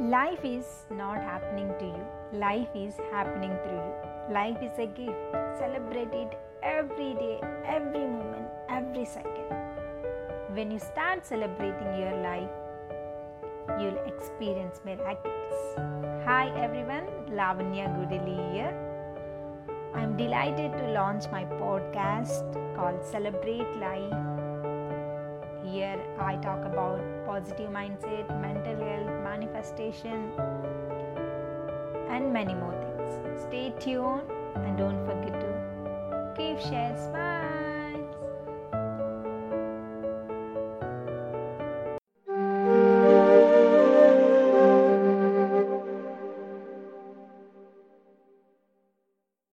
Life is not happening to you, life is happening through you. Life is a gift. Celebrate it every day, every moment, every second. When you start celebrating your life, you'll experience miracles. Hi everyone, Lavanya Gudelli here. I'm delighted to launch my podcast called Celebrate Life. Here I talk about positive mindset, mental health, manifestation, and many more things. Stay tuned and don't forget to keep share. Smile.